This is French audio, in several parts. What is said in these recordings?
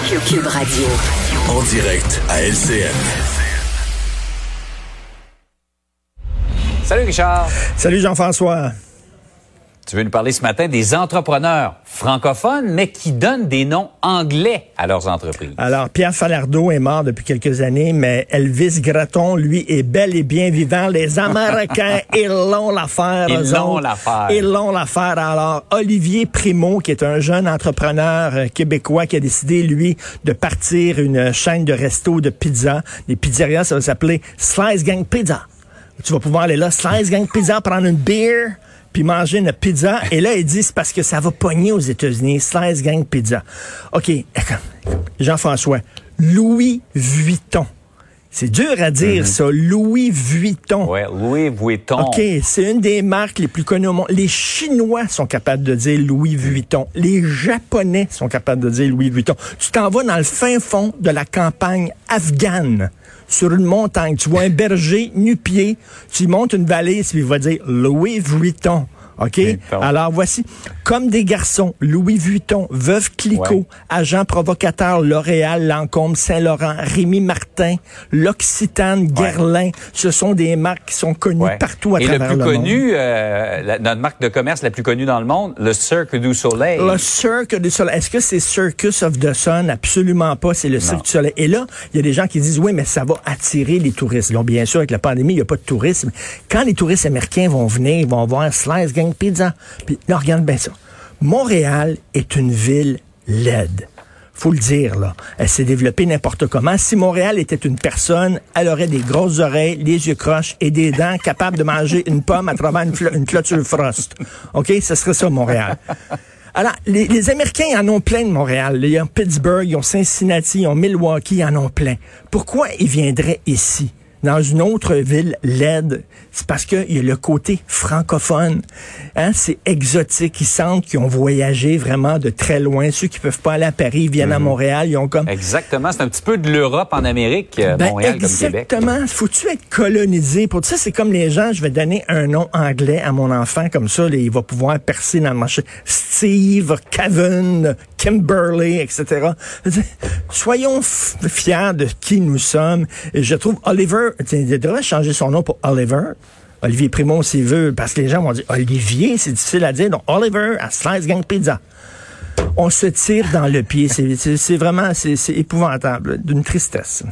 Cube Radio. En direct à LCN. Salut Richard. Salut Jean-François. Tu veux nous parler ce matin des entrepreneurs francophones, mais qui donnent des noms anglais à leurs entreprises. Alors, Pierre Falardeau est mort depuis quelques années, mais Elvis Gratton, lui, est bel et bien vivant. Les Américains, ils l'ont l'affaire. Ils l'ont l'affaire. Ils l'ont l'affaire. Alors, Olivier Primo, qui est un jeune entrepreneur euh, québécois qui a décidé, lui, de partir une chaîne de resto de pizza. Des pizzerias, ça va s'appeler Slice Gang Pizza. Tu vas pouvoir aller là, Slice Gang Pizza, prendre une beer puis manger une pizza. Et là, ils disent parce que ça va pogner aux États-Unis. Slice Gang Pizza. OK, Jean-François, Louis Vuitton. C'est dur à dire, ça. Louis Vuitton. Ouais, Louis Vuitton. OK, c'est une des marques les plus connues au monde. Les Chinois sont capables de dire Louis Vuitton. Les Japonais sont capables de dire Louis Vuitton. Tu t'en vas dans le fin fond de la campagne afghane sur une montagne. Tu vois un berger nu-pied, tu montes une valise, puis il va dire Louis Vuitton. OK? Alors voici, comme des garçons, Louis Vuitton, Veuve Clicquot, agent provocateur, L'Oréal, Lancôme, Saint-Laurent, Rémi Martin, L'Occitane, Guerlain, ce sont des marques qui sont connues partout à Et travers le le plus monde. connu, euh, notre marque de commerce la plus connue dans le monde, le Cirque du Soleil. Le Cirque du Soleil. Est-ce que c'est Circus of the Sun? Absolument pas. C'est le Cirque du Soleil. Et là, il y a des gens qui disent, oui, mais ça va attirer les touristes. Donc, bien sûr, avec la pandémie, il n'y a pas de tourisme. Quand les touristes américains vont venir, ils vont voir Slice Gang Pizza. Puis, là, regarde bien ça. Montréal est une ville laide. Faut le dire, là. Elle s'est développée n'importe comment. Si Montréal était une personne, elle aurait des grosses oreilles, les yeux croches et des dents capables de manger une pomme à travers une, une clôture frost. OK? Ce serait ça, Montréal. Alors, les, les Américains en ont plein de Montréal. Ils ont Pittsburgh, ils ont Cincinnati, ils ont Milwaukee, ils en ont plein. Pourquoi ils viendraient ici? Dans une autre ville laide, c'est parce qu'il y a le côté francophone. Hein? C'est exotique. Ils sentent qu'ils ont voyagé vraiment de très loin. Ceux qui peuvent pas aller à Paris viennent à Montréal. Ils ont comme Exactement, c'est un petit peu de l'Europe en Amérique, euh, ben, Montréal comme Québec. exactement. Faut-tu être colonisé? Pour ça? C'est comme les gens, je vais donner un nom anglais à mon enfant, comme ça, là, il va pouvoir percer dans le marché. Steve, Kevin, Kimberly, etc. Soyons fiers de qui nous sommes. Et je trouve Oliver, il devrait changer son nom pour Oliver. Olivier Primo, s'il veut, parce que les gens vont dire Olivier, c'est difficile à dire. Donc, Oliver à Slice Gang Pizza on se tire dans le pied. C'est- vraiment, c'est épouvantable, d'une tristesse.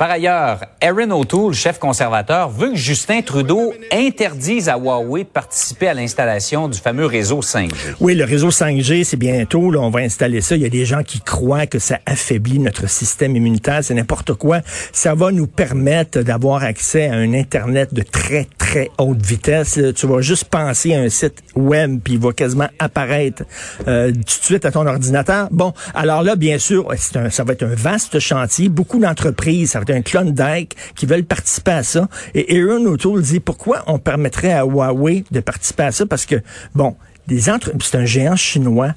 Par ailleurs, Aaron O'Toole, chef conservateur, veut que Justin Trudeau interdise à Huawei de participer à l'installation du fameux réseau 5G. Oui, le réseau 5G, c'est bientôt, là, on va installer ça. Il y a des gens qui croient que ça affaiblit notre système immunitaire, c'est n'importe quoi. Ça va nous permettre d'avoir accès à un Internet de très, très haute vitesse. Tu vas juste penser à un site web, puis il va quasiment apparaître euh, tout de suite à ton ordinateur. Bon, alors là, bien sûr, ça va être un vaste chantier. Beaucoup d'entreprises, ça va être un Klondike qui veulent participer à ça. Et Aaron O'Toole dit, pourquoi on permettrait à Huawei de participer à ça? Parce que, bon, c'est un géant chinois.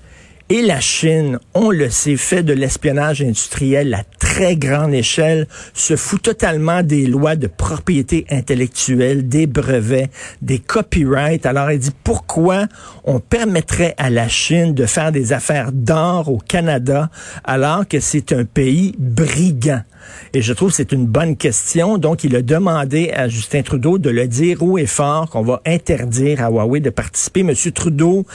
Et la Chine, on le sait, fait de l'espionnage industriel à très grande échelle, se fout totalement des lois de propriété intellectuelle, des brevets, des copyrights. Alors, elle dit pourquoi on permettrait à la Chine de faire des affaires d'or au Canada alors que c'est un pays brigand? Et je trouve que c'est une bonne question. Donc, il a demandé à Justin Trudeau de le dire haut et fort qu'on va interdire à Huawei de participer. Monsieur Trudeau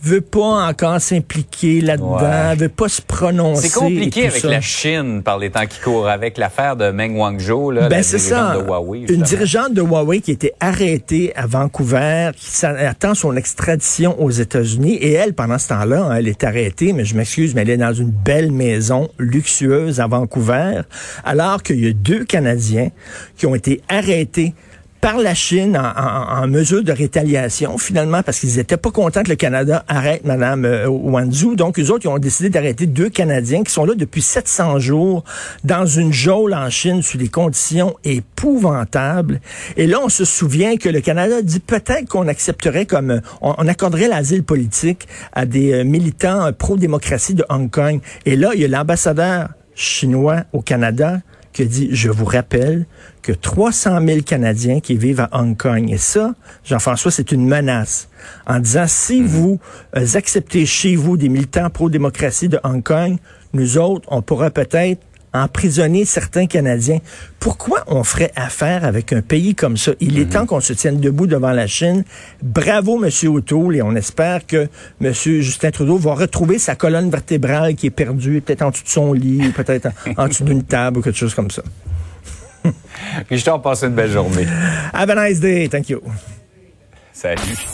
veut pas encore s'impliquer là-dedans, Ouais. veut pas se prononcer. C'est compliqué avec ça. la Chine par les temps qui courent, avec l'affaire de Meng Wanzhou, là, Ben la dirigeante ça. de Huawei. Une dirigeante de Huawei qui était arrêtée à Vancouver, qui attend son extradition aux États-Unis. Et elle, pendant ce temps-là, hein, elle est arrêtée, mais je m'excuse, mais elle est dans une belle maison luxueuse à Vancouver, alors qu'il y a deux Canadiens qui ont été arrêtés par la Chine en, mesure de rétaliation, finalement, parce qu'ils n'étaient pas contents que le Canada arrête Mme euh, Wanzhou. Donc, eux autres, ils ont décidé d'arrêter deux Canadiens qui sont là depuis 700 jours dans une geôle en Chine sous des conditions épouvantables. Et là, on se souvient que le Canada dit peut-être qu'on accepterait comme, on, on accorderait l'asile politique à des euh, militants euh, pro-démocratie de Hong Kong. Et là, il y a l'ambassadeur chinois au Canada qui dit, je vous rappelle que 300 000 Canadiens qui vivent à Hong Kong. Et ça, Jean-François, c'est une menace. En disant, si mhm. vous euh, acceptez chez vous des militants pro-démocratie de Hong Kong, nous autres, on pourra peut-être emprisonner certains Canadiens. Pourquoi on ferait affaire avec un pays comme ça? Il est mhm. temps qu'on se tienne debout devant la Chine. Bravo, M. O'Toole, et on espère que M. Justin Trudeau va retrouver sa colonne vertébrale qui est perdue, peut-être en dessous de son lit, peut-être en, dessous d'une table ou quelque chose comme ça. Richard, passe une belle journée. Have a nice day. Thank you. Salut.